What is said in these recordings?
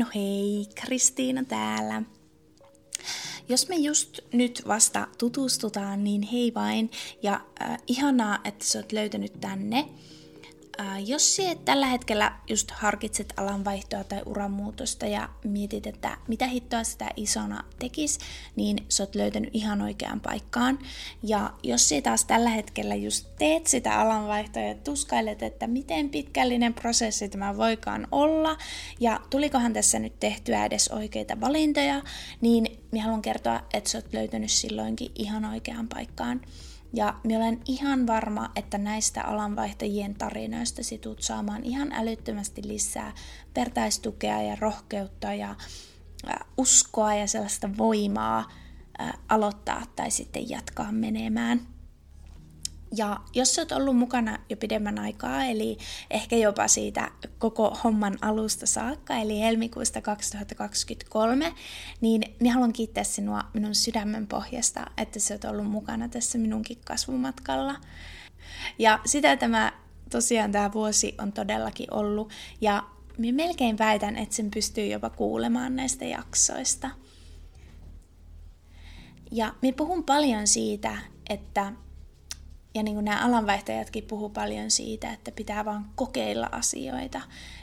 No hei, Kristiina täällä. Jos me just nyt vasta tutustutaan, niin hei vain ja äh, ihanaa, että sä oot löytänyt tänne. Jos sä tällä hetkellä just harkitset alanvaihtoa tai uramuutosta ja mietit, että mitä hittoa sitä isona tekis, niin sä oot löytänyt ihan oikeaan paikkaan. Ja jos sä taas tällä hetkellä just teet sitä alanvaihtoa ja tuskailet, että miten pitkällinen prosessi tämä voikaan olla, ja tulikohan tässä nyt tehtyä edes oikeita valintoja, niin minä haluan kertoa, että sä oot löytänyt silloinkin ihan oikeaan paikkaan. Ja minä olen ihan varma, että näistä alanvaihtajien tarinoista situt saamaan ihan älyttömästi lisää vertaistukea ja rohkeutta ja uskoa ja sellaista voimaa aloittaa tai sitten jatkaa menemään. Ja jos olet ollut mukana jo pidemmän aikaa, eli ehkä jopa siitä koko homman alusta saakka, eli helmikuusta 2023, niin minä haluan kiittää sinua minun sydämen pohjasta, että sä oot ollut mukana tässä minunkin kasvumatkalla. Ja sitä tämä tosiaan tämä vuosi on todellakin ollut, ja minä melkein väitän, että sen pystyy jopa kuulemaan näistä jaksoista. Ja minä puhun paljon siitä, että ja niin kuin nämä alanvaihtajatkin puhuu paljon siitä, että pitää vaan kokeilla asioita,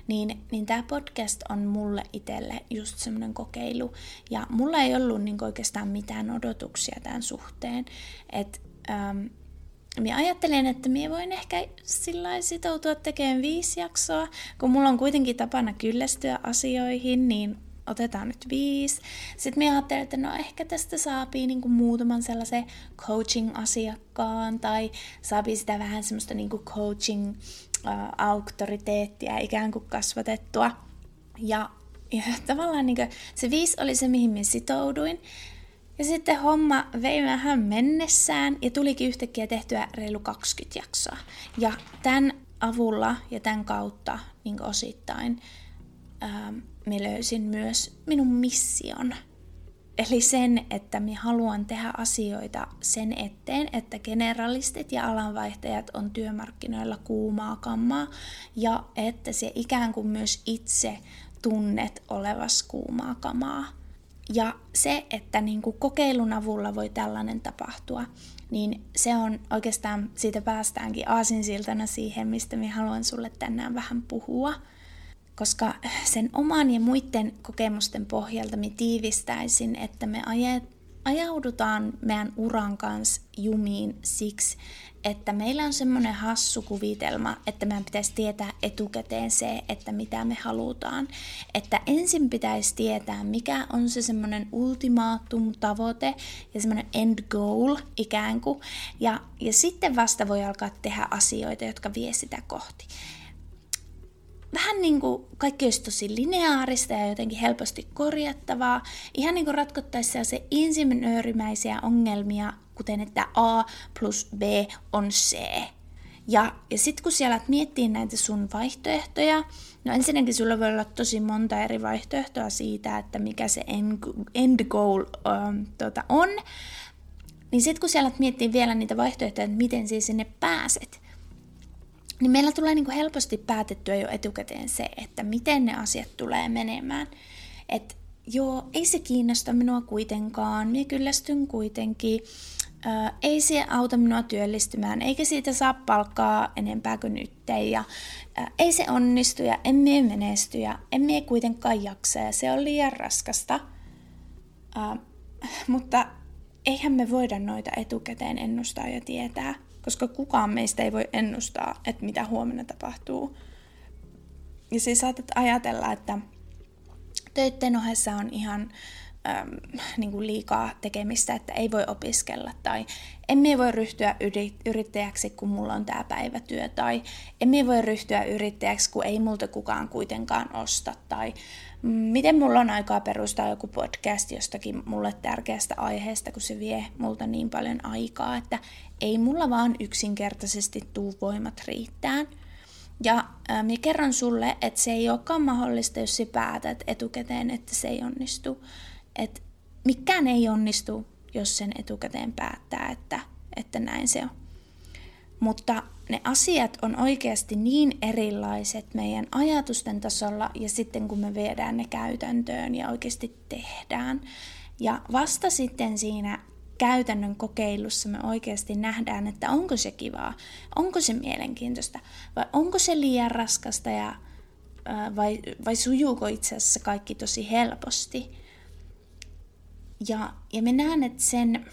niin, niin tämä podcast on mulle itselle just semmoinen kokeilu. Ja mulla ei ollut niin oikeastaan mitään odotuksia tämän suhteen. Et, ähm, minä ajattelen, että minä voin ehkä sillä sitoutua tekemään viisi jaksoa, kun mulla on kuitenkin tapana kyllästyä asioihin, niin otetaan nyt viisi. Sitten minä ajattelin, että no ehkä tästä saapii niin kuin muutaman sellaisen coaching-asiakkaan tai saapii sitä vähän semmoista niin kuin coaching äh, auktoriteettia ikään kuin kasvatettua. Ja, ja tavallaan niin kuin, se viisi oli se, mihin minä sitouduin. Ja sitten homma vei vähän mennessään ja tulikin yhtäkkiä tehtyä reilu 20 jaksoa. Ja tämän avulla ja tämän kautta niin osittain ähm, me löysin myös minun mission. Eli sen, että minä haluan tehdä asioita sen eteen, että generalistit ja alanvaihtajat on työmarkkinoilla kuumaa kammaa ja että se ikään kuin myös itse tunnet olevas kuumaa kamaa. Ja se, että niin kuin kokeilun avulla voi tällainen tapahtua, niin se on oikeastaan, siitä päästäänkin aasinsiltana siihen, mistä minä haluan sulle tänään vähän puhua – koska sen oman ja muiden kokemusten pohjalta me tiivistäisin, että me ajaudutaan meidän uran kanssa jumiin siksi, että meillä on semmoinen hassu kuvitelma, että meidän pitäisi tietää etukäteen se, että mitä me halutaan. Että ensin pitäisi tietää, mikä on se semmoinen ultimaatum tavoite ja semmoinen end goal ikään kuin. Ja, ja sitten vasta voi alkaa tehdä asioita, jotka vie sitä kohti vähän niin kuin kaikki olisi tosi lineaarista ja jotenkin helposti korjattavaa. Ihan niin kuin ratkottaessa se insinöörimäisiä ongelmia, kuten että A plus B on C. Ja, ja sitten kun siellä miettii näitä sun vaihtoehtoja, no ensinnäkin sulla voi olla tosi monta eri vaihtoehtoa siitä, että mikä se end goal um, tota on, niin sitten kun siellä miettii vielä niitä vaihtoehtoja, että miten siis sinne pääset, niin meillä tulee niin kuin helposti päätettyä jo etukäteen se, että miten ne asiat tulee menemään. Että joo, ei se kiinnosta minua kuitenkaan, minä kyllästyn kuitenkin, ää, ei se auta minua työllistymään, eikä siitä saa palkkaa enempää kuin nyt, ja ää, ei se onnistu, ja en mie menesty, ja en mie kuitenkaan jaksa, ja se on liian raskasta. Ää, mutta eihän me voida noita etukäteen ennustaa ja tietää koska kukaan meistä ei voi ennustaa, että mitä huomenna tapahtuu. Ja siis saatat ajatella, että töiden ohessa on ihan äm, niin kuin liikaa tekemistä, että ei voi opiskella tai emme voi ryhtyä yrittäjäksi, kun mulla on tämä päivätyö tai emme voi ryhtyä yrittäjäksi, kun ei multa kukaan kuitenkaan osta tai miten mulla on aikaa perustaa joku podcast jostakin mulle tärkeästä aiheesta, kun se vie multa niin paljon aikaa, että ei mulla vaan yksinkertaisesti tuu voimat riittään. Ja äh, minä kerron sulle, että se ei olekaan mahdollista, jos sä päätät etukäteen, että se ei onnistu. Että mikään ei onnistu, jos sen etukäteen päättää, että, että näin se on. Mutta ne asiat on oikeasti niin erilaiset meidän ajatusten tasolla ja sitten kun me viedään ne käytäntöön ja oikeasti tehdään. Ja vasta sitten siinä käytännön kokeilussa me oikeasti nähdään, että onko se kivaa, onko se mielenkiintoista vai onko se liian raskasta ja, vai, vai sujuuko itse asiassa kaikki tosi helposti. Ja, ja me näen, että sen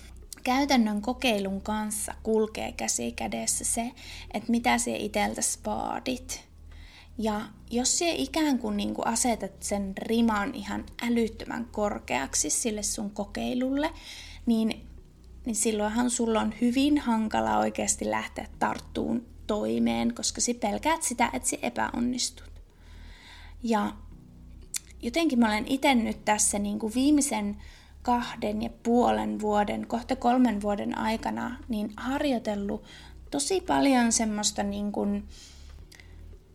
käytännön kokeilun kanssa kulkee käsi kädessä se, että mitä se itseltä vaadit. Ja jos se ikään kuin, niin kuin asetat sen riman ihan älyttömän korkeaksi sille sun kokeilulle, niin, niin silloinhan sulla on hyvin hankala oikeasti lähteä tarttuun toimeen, koska sä pelkäät sitä, että sä epäonnistut. Ja jotenkin mä olen itse nyt tässä niin kuin viimeisen kahden ja puolen vuoden, kohta kolmen vuoden aikana, niin harjoitellut tosi paljon semmoista niin kuin,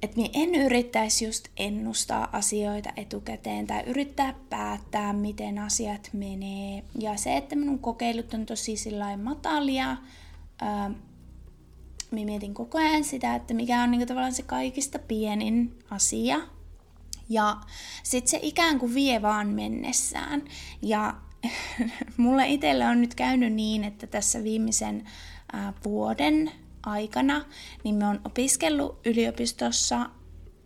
että minä en yrittäisi just ennustaa asioita etukäteen tai yrittää päättää, miten asiat menee. Ja se, että minun kokeilut on tosi sillä matalia, ää, minä mietin koko ajan sitä, että mikä on niin kuin, tavallaan se kaikista pienin asia. Ja sitten se ikään kuin vie vaan mennessään. Ja mulle itselle on nyt käynyt niin, että tässä viimeisen ää, vuoden aikana, niin me on opiskellut yliopistossa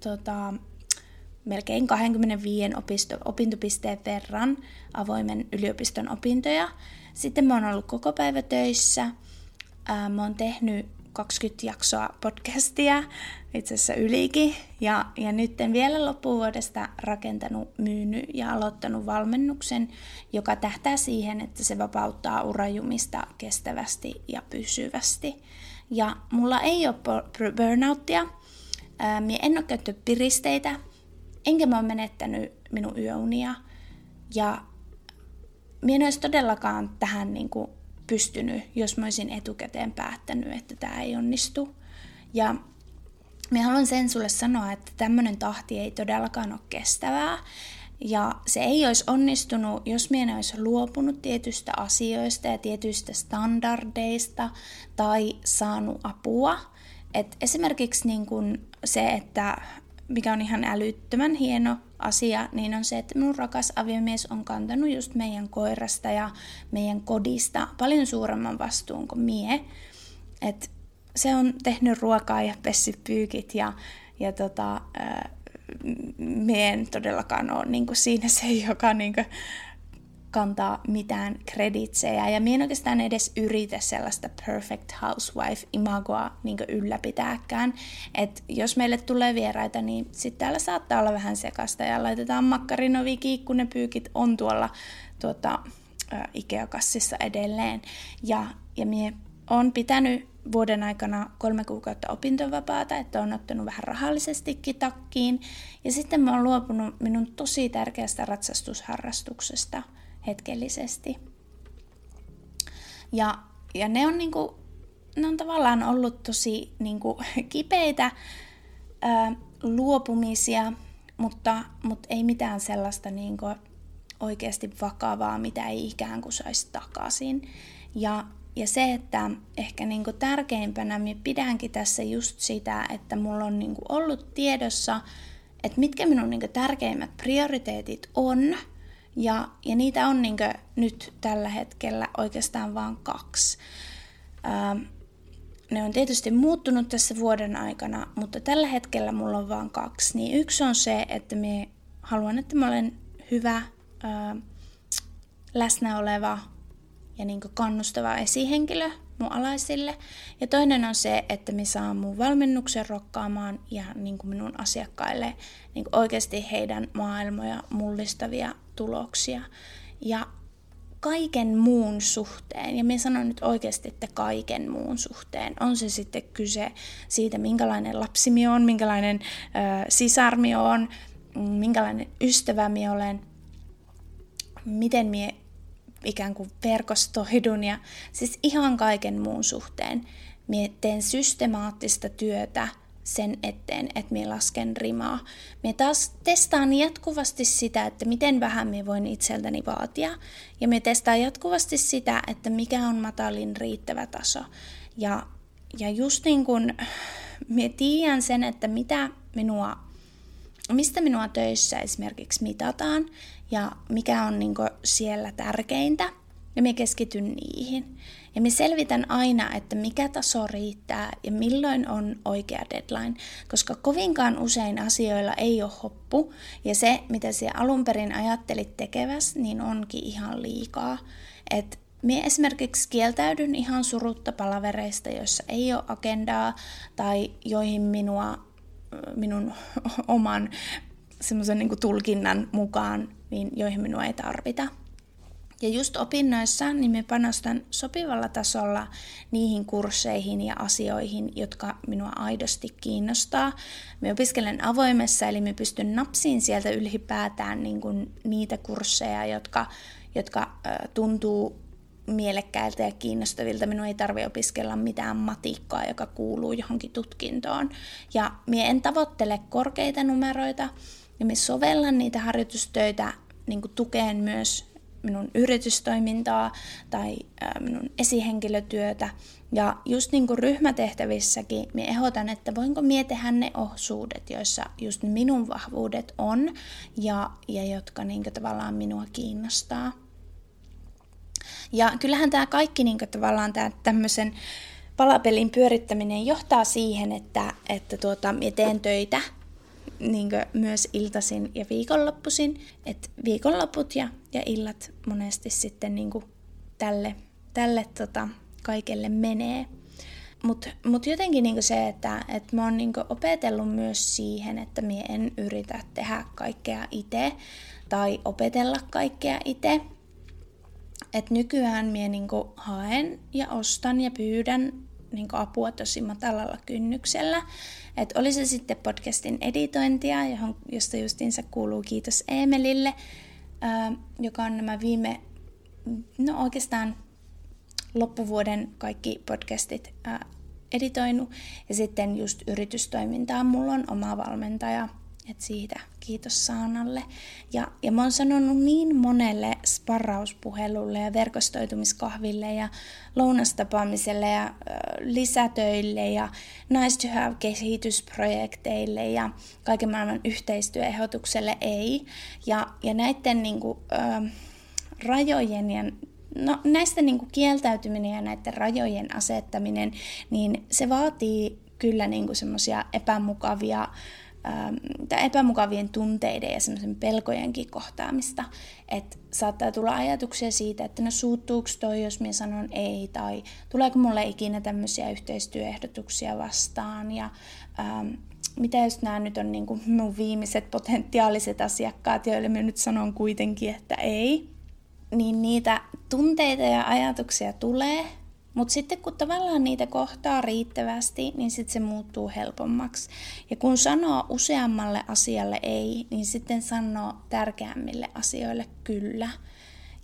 tota, melkein 25 opisto, opintopisteen verran avoimen yliopiston opintoja. Sitten mä oon ollut koko päivä töissä. Ää, mä oon tehnyt 20 jaksoa podcastia, itse asiassa ylikin. Ja, ja nyt vielä loppuvuodesta rakentanut, myynyt ja aloittanut valmennuksen, joka tähtää siihen, että se vapauttaa urajumista kestävästi ja pysyvästi. Ja mulla ei ole burnouttia, Mie en ole käyttänyt piristeitä, enkä mä ole menettänyt minun yöunia. Ja minä en olisi todellakaan tähän niin kuin pystynyt, jos mä olisin etukäteen päättänyt, että tämä ei onnistu. Ja mä haluan sen sulle sanoa, että tämmöinen tahti ei todellakaan ole kestävää. Ja se ei olisi onnistunut, jos minä olisi luopunut tietystä asioista ja tietyistä standardeista tai saanut apua. Et esimerkiksi niin kun se, että mikä on ihan älyttömän hieno asia, niin on se, että minun rakas aviomies on kantanut just meidän koirasta ja meidän kodista paljon suuremman vastuun kuin mie. Et se on tehnyt ruokaa ja pessy pyykit ja, ja tota, mie en todellakaan ole niin siinä se, joka niin kantaa mitään kreditsejä. Ja minä en oikeastaan edes yritä sellaista perfect housewife-imagoa niin ylläpitääkään. että jos meille tulee vieraita, niin sitten täällä saattaa olla vähän sekasta ja laitetaan makkarinovi, pyykit on tuolla tuota, Ikea-kassissa edelleen. Ja, ja minä olen pitänyt vuoden aikana kolme kuukautta opintovapaata, että on ottanut vähän rahallisestikin takkiin. Ja sitten mä oon luopunut minun tosi tärkeästä ratsastusharrastuksesta – hetkellisesti. Ja, ja ne on niinku, ne on tavallaan ollut tosi niinku kipeitä ää, luopumisia, mutta, mutta ei mitään sellaista niinku oikeasti vakavaa, mitä ei ikään kuin saisi takaisin. Ja, ja se, että ehkä niinku tärkeimpänä minä pidänkin tässä just sitä, että mulla on niinku ollut tiedossa, että mitkä minun niinku tärkeimmät prioriteetit on – ja, ja niitä on niin nyt tällä hetkellä oikeastaan vain kaksi. Ähm, ne on tietysti muuttunut tässä vuoden aikana, mutta tällä hetkellä mulla on vain kaksi. Niin yksi on se, että me haluan, että mä olen hyvä, ää, läsnä oleva ja niin kannustava esihenkilö mun alaisille. Ja toinen on se, että me saan mun valmennuksen rokkaamaan ja niin kuin minun asiakkaille niin kuin oikeasti heidän maailmoja mullistavia tuloksia. Ja kaiken muun suhteen, ja minä sanon nyt oikeasti, että kaiken muun suhteen, on se sitten kyse siitä, minkälainen lapsi on, minkälainen ö, sisarmi on, minkälainen ystävä olen, miten minä ikään kuin verkostoidun ja siis ihan kaiken muun suhteen. Mie teen systemaattista työtä sen eteen, että minä lasken rimaa. Minä taas testaan jatkuvasti sitä, että miten vähän minä voin itseltäni vaatia. Ja minä testaan jatkuvasti sitä, että mikä on matalin riittävä taso. Ja, ja just niin kuin mä tiedän sen, että mitä minua, mistä minua töissä esimerkiksi mitataan ja mikä on niin siellä tärkeintä, ja me keskityn niihin. Ja me selvitän aina, että mikä taso riittää ja milloin on oikea deadline, koska kovinkaan usein asioilla ei ole hoppu, ja se, mitä se alun perin ajattelit tekeväs, niin onkin ihan liikaa. Et Mie esimerkiksi kieltäydyn ihan surutta palavereista, joissa ei ole agendaa tai joihin minua, minun oman semmoisen niin tulkinnan mukaan, niin joihin minua ei tarvita. Ja just opinnoissa niin me panostan sopivalla tasolla niihin kursseihin ja asioihin, jotka minua aidosti kiinnostaa. Me opiskelen avoimessa, eli me pystyn napsiin sieltä ylipäätään niin kuin niitä kursseja, jotka, jotka tuntuu mielekkäiltä ja kiinnostavilta. Minun ei tarvitse opiskella mitään matikkaa, joka kuuluu johonkin tutkintoon. Ja minä en tavoittele korkeita numeroita, ja minä sovellan niitä harjoitustöitä niin tukeen myös minun yritystoimintaa tai minun esihenkilötyötä. Ja just niin kuin ryhmätehtävissäkin, minä ehdotan, että voinko minä tehdä ne osuudet, joissa just minun vahvuudet on ja, ja jotka niin tavallaan minua kiinnostaa. Ja kyllähän tämä kaikki niin kuin tavallaan tämä tämmöisen palapelin pyörittäminen johtaa siihen, että, että tuota, minä teen töitä niin myös iltasin ja viikonloppuisin. Et viikonloput ja, ja illat monesti sitten niin tälle, tälle tota, kaikelle menee. Mutta mut jotenkin niinku se, että et mä oon niinku opetellut myös siihen, että mä en yritä tehdä kaikkea itse tai opetella kaikkea itse. Et nykyään mä niinku haen ja ostan ja pyydän niinku apua tosi matalalla kynnyksellä. Et oli se sitten podcastin editointia, johon, josta justiinsa kuuluu kiitos Emelille, ää, joka on nämä viime, no oikeastaan loppuvuoden kaikki podcastit ää, editoinut. Ja sitten just yritystoimintaa. Mulla on oma valmentaja, et siitä kiitos Saanalle. Ja, ja mä oon sanonut niin monelle sparrauspuhelulle ja verkostoitumiskahville ja lounastapaamiselle ja ö, lisätöille ja nice to have kehitysprojekteille ja kaiken maailman yhteistyöehdotukselle ei. Ja, ja näiden niin kuin, ö, rajojen ja No, näistä niin kuin kieltäytyminen ja näiden rajojen asettaminen, niin se vaatii kyllä niin semmoisia epämukavia ähm, epämukavien tunteiden ja semmoisen pelkojenkin kohtaamista. Että saattaa tulla ajatuksia siitä, että no suuttuuko toi, jos minä sanon ei, tai tuleeko mulle ikinä tämmöisiä yhteistyöehdotuksia vastaan, ja ähm, mitä jos nämä nyt on niin kuin mun viimeiset potentiaaliset asiakkaat, joille minä nyt sanon kuitenkin, että ei, niin niitä tunteita ja ajatuksia tulee, mutta sitten kun tavallaan niitä kohtaa riittävästi, niin sitten se muuttuu helpommaksi. Ja kun sanoo useammalle asialle ei, niin sitten sanoo tärkeämmille asioille kyllä.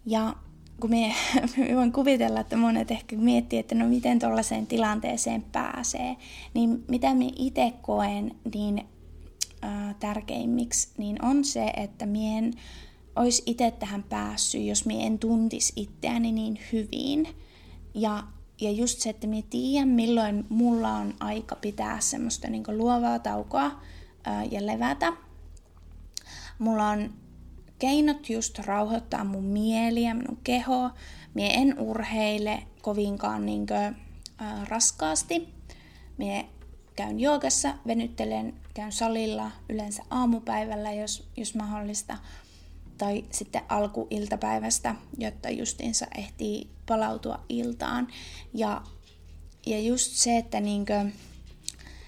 Ja kun me, voin kuvitella, että monet ehkä miettii, että no miten tuollaiseen tilanteeseen pääsee, niin mitä me itse koen niin äh, tärkeimmiksi, niin on se, että mien olisi itse tähän päässyt, jos mie en tuntisi itseäni niin hyvin. Ja ja just se, että mä tiedän, milloin mulla on aika pitää semmoista niin luovaa taukoa ää, ja levätä. Mulla on keinot just rauhoittaa mun mieli ja minun keho. Mie en urheile kovinkaan niin kuin, ää, raskaasti. Mie käyn joogassa, venyttelen, käyn salilla yleensä aamupäivällä, jos, jos mahdollista tai sitten alkuiltapäivästä, jotta justiinsa ehtii palautua iltaan. Ja, ja just se, että niinkö,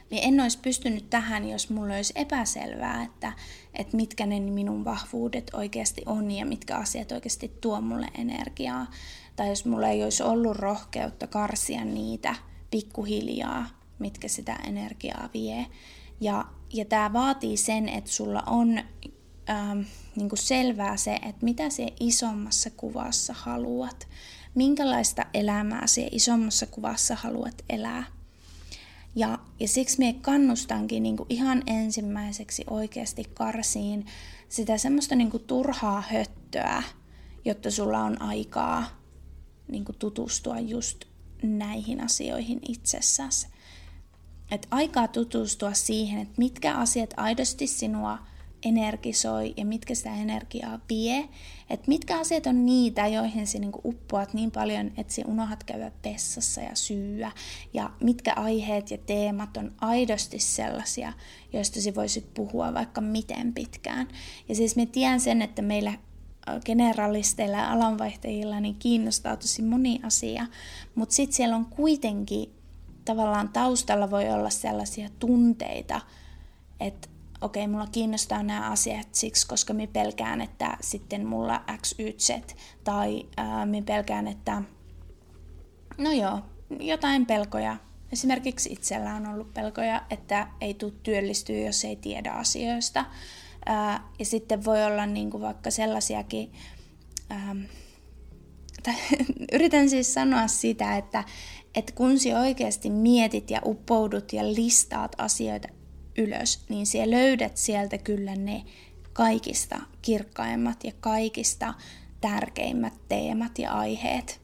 niin en olisi pystynyt tähän, jos mulla olisi epäselvää, että, että mitkä ne minun vahvuudet oikeasti on ja mitkä asiat oikeasti tuo mulle energiaa. Tai jos mulla ei olisi ollut rohkeutta karsia niitä pikkuhiljaa, mitkä sitä energiaa vie. Ja, ja tämä vaatii sen, että sulla on ähm, niin kuin selvää se, että mitä se isommassa kuvassa haluat, minkälaista elämää se isommassa kuvassa haluat elää. Ja, ja siksi me kannustankin niin kuin ihan ensimmäiseksi oikeasti karsiin sitä semmoista niin kuin turhaa höttöä, jotta sulla on aikaa niin kuin tutustua just näihin asioihin itsessäsi. Et aikaa tutustua siihen, että mitkä asiat aidosti sinua energisoi ja mitkä sitä energiaa vie. Että mitkä asiat on niitä, joihin sä niinku uppoat niin paljon, että sä unohat käydä vessassa ja syyä. Ja mitkä aiheet ja teemat on aidosti sellaisia, joista sä voisit puhua vaikka miten pitkään. Ja siis mä tiedän sen, että meillä generalisteilla ja alanvaihtajilla niin kiinnostaa tosi moni asia, mutta sitten siellä on kuitenkin tavallaan taustalla voi olla sellaisia tunteita, että okei, okay, mulla kiinnostaa nämä asiat siksi, koska mä pelkään, että sitten mulla X, Y, Z, tai ää, mä pelkään, että no joo, jotain pelkoja. Esimerkiksi itsellä on ollut pelkoja, että ei tule työllistyä, jos ei tiedä asioista. Ää, ja sitten voi olla niin kuin vaikka sellaisiakin, ää, yritän siis sanoa sitä, että, että kun sinä oikeasti mietit ja uppoudut ja listaat asioita ylös, niin sinä löydät sieltä kyllä ne kaikista kirkkaimmat ja kaikista tärkeimmät teemat ja aiheet.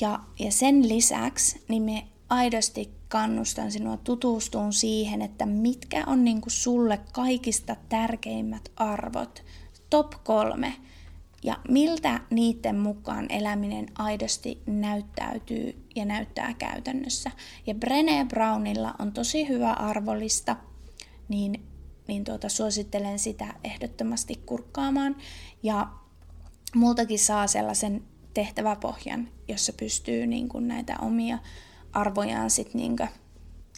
Ja, ja sen lisäksi niin me aidosti kannustan sinua tutustumaan siihen, että mitkä on niin kuin sulle kaikista tärkeimmät arvot. Top kolme. Ja miltä niiden mukaan eläminen aidosti näyttäytyy ja näyttää käytännössä. Ja Brené Brownilla on tosi hyvä arvolista, niin, niin tuota, suosittelen sitä ehdottomasti kurkkaamaan. Ja multakin saa sellaisen tehtäväpohjan, jossa pystyy niin kuin näitä omia arvojaan sit niinkö,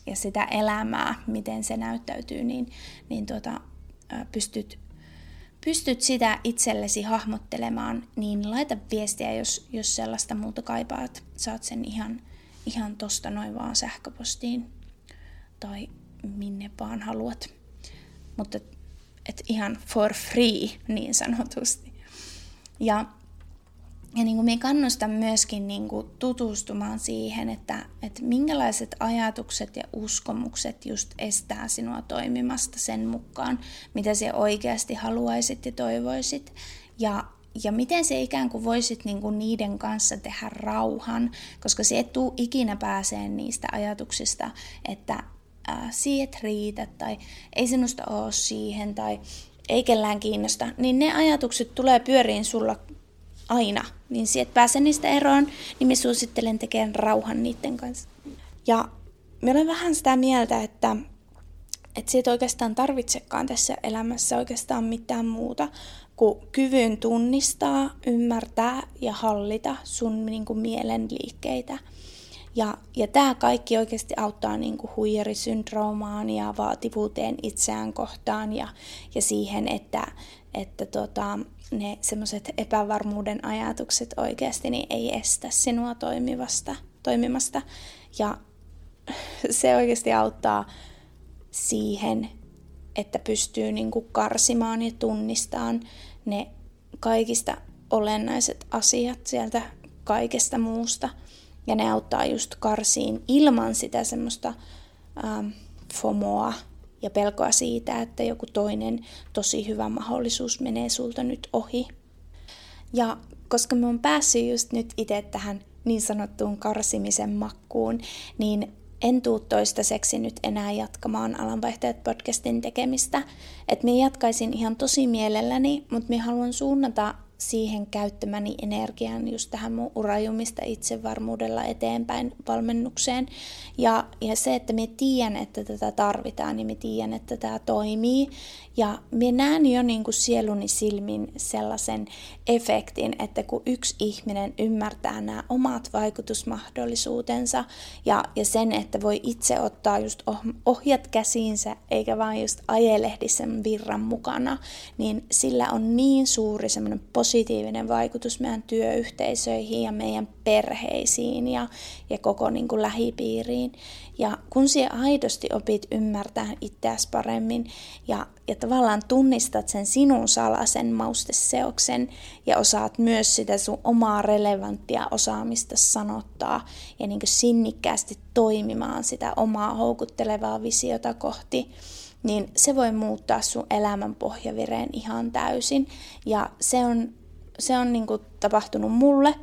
ja sitä elämää, miten se näyttäytyy, niin, niin tuota, pystyt, pystyt sitä itsellesi hahmottelemaan, niin laita viestiä, jos, jos sellaista muuta kaipaat. Saat sen ihan, ihan tosta noin vaan sähköpostiin tai minne vaan haluat. Mutta et ihan for free niin sanotusti. Ja ja niin kuin minä kannustan myöskin niin kuin tutustumaan siihen, että, että minkälaiset ajatukset ja uskomukset just estää sinua toimimasta sen mukaan, mitä se oikeasti haluaisit ja toivoisit. Ja, ja miten se ikään kuin voisit niin kuin niiden kanssa tehdä rauhan, koska se et tuu ikinä pääseen niistä ajatuksista, että ää, siitä riitä tai ei sinusta ole siihen tai ei kellään kiinnosta, niin ne ajatukset tulee pyöriin sulla aina, niin sieltä pääsen niistä eroon, niin mä suosittelen tekemään rauhan niiden kanssa. Ja mä olen vähän sitä mieltä, että, että siitä oikeastaan tarvitsekaan tässä elämässä oikeastaan mitään muuta kuin kyvyn tunnistaa, ymmärtää ja hallita sun niin kuin, mielen liikkeitä. Ja, ja tämä kaikki oikeasti auttaa niin kuin huijarisyndroomaan ja vaativuuteen itseään kohtaan ja, ja siihen, että, että tota, ne semmoiset epävarmuuden ajatukset oikeasti niin ei estä sinua toimivasta, toimimasta. Ja se oikeasti auttaa siihen, että pystyy niin kuin karsimaan ja tunnistamaan ne kaikista olennaiset asiat sieltä kaikesta muusta. Ja ne auttaa just karsiin ilman sitä semmoista ähm, FOMOa ja pelkoa siitä, että joku toinen tosi hyvä mahdollisuus menee sulta nyt ohi. Ja koska mä oon päässyt just nyt itse tähän niin sanottuun karsimisen makkuun, niin en tuu toistaiseksi nyt enää jatkamaan Alanvaihtajat podcastin tekemistä. Että minä jatkaisin ihan tosi mielelläni, mutta minä haluan suunnata siihen käyttämäni energian just tähän mun urajumista itsevarmuudella eteenpäin valmennukseen. Ja, ja se, että me tiedän, että tätä tarvitaan, niin me tiedän, että tämä toimii. Ja me näen jo niin kuin sieluni silmin sellaisen efektin, että kun yksi ihminen ymmärtää nämä omat vaikutusmahdollisuutensa ja, ja sen, että voi itse ottaa just oh, ohjat käsiinsä, eikä vaan just ajelehdi sen virran mukana, niin sillä on niin suuri semmoinen positiivinen vaikutus meidän työyhteisöihin ja meidän perheisiin ja, ja koko niin kuin lähipiiriin. Ja kun sinä aidosti opit ymmärtää itseäsi paremmin ja, ja tavallaan tunnistat sen sinun salaisen mausteseoksen ja osaat myös sitä sun omaa relevanttia osaamista sanottaa ja niin sinnikkäästi toimimaan sitä omaa houkuttelevaa visiota kohti, niin se voi muuttaa sun elämän pohjavireen ihan täysin. Ja se on, se on niin tapahtunut mulle.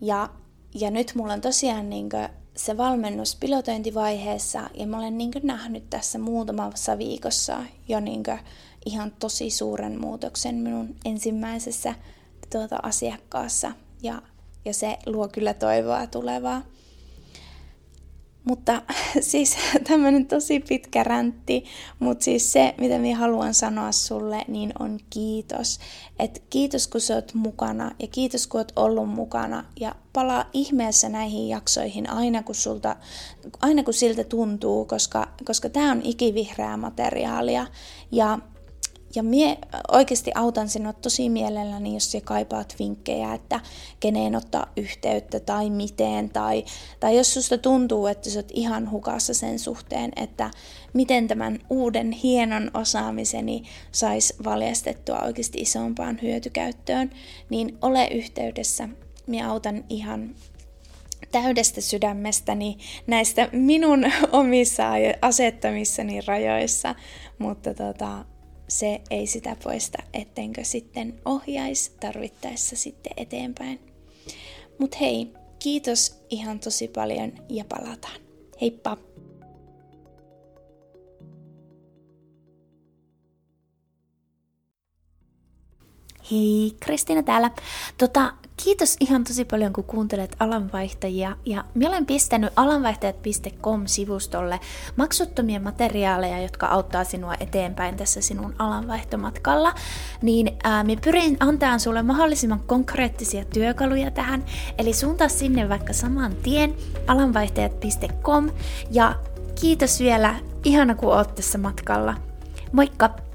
Ja ja nyt mulla on tosiaan niin se valmennus pilotointivaiheessa ja mä olen niin nähnyt tässä muutamassa viikossa jo niin ihan tosi suuren muutoksen minun ensimmäisessä tuota, asiakkaassa ja, ja se luo kyllä toivoa tulevaa. Mutta siis tämmöinen tosi pitkä räntti, mutta siis se, mitä minä haluan sanoa sulle, niin on kiitos. Et kiitos, kun sä oot mukana ja kiitos, kun oot ollut mukana ja palaa ihmeessä näihin jaksoihin aina, kun, sulta, aina kun siltä tuntuu, koska, koska tämä on ikivihreää materiaalia ja ja mie oikeasti autan sinua tosi mielelläni, jos sä kaipaat vinkkejä, että keneen ottaa yhteyttä tai miten, tai, tai jos susta tuntuu, että sä oot ihan hukassa sen suhteen, että miten tämän uuden hienon osaamiseni sais valjastettua oikeasti isompaan hyötykäyttöön, niin ole yhteydessä. Mie autan ihan täydestä sydämestäni näistä minun omissa asettamissani rajoissa, mutta tota, se ei sitä poista, ettenkö sitten ohjaisi tarvittaessa sitten eteenpäin. Mut hei, kiitos ihan tosi paljon ja palataan. Heippa! Hei, Kristiina täällä. Tota, Kiitos ihan tosi paljon, kun kuuntelet alanvaihtajia. Ja minä olen pistänyt alanvaihtajat.com-sivustolle maksuttomia materiaaleja, jotka auttaa sinua eteenpäin tässä sinun alanvaihtomatkalla. Niin ää, minä pyrin antamaan sulle mahdollisimman konkreettisia työkaluja tähän. Eli suuntaa sinne vaikka saman tien alanvaihtajat.com. Ja kiitos vielä, ihana kun oot tässä matkalla. Moikka!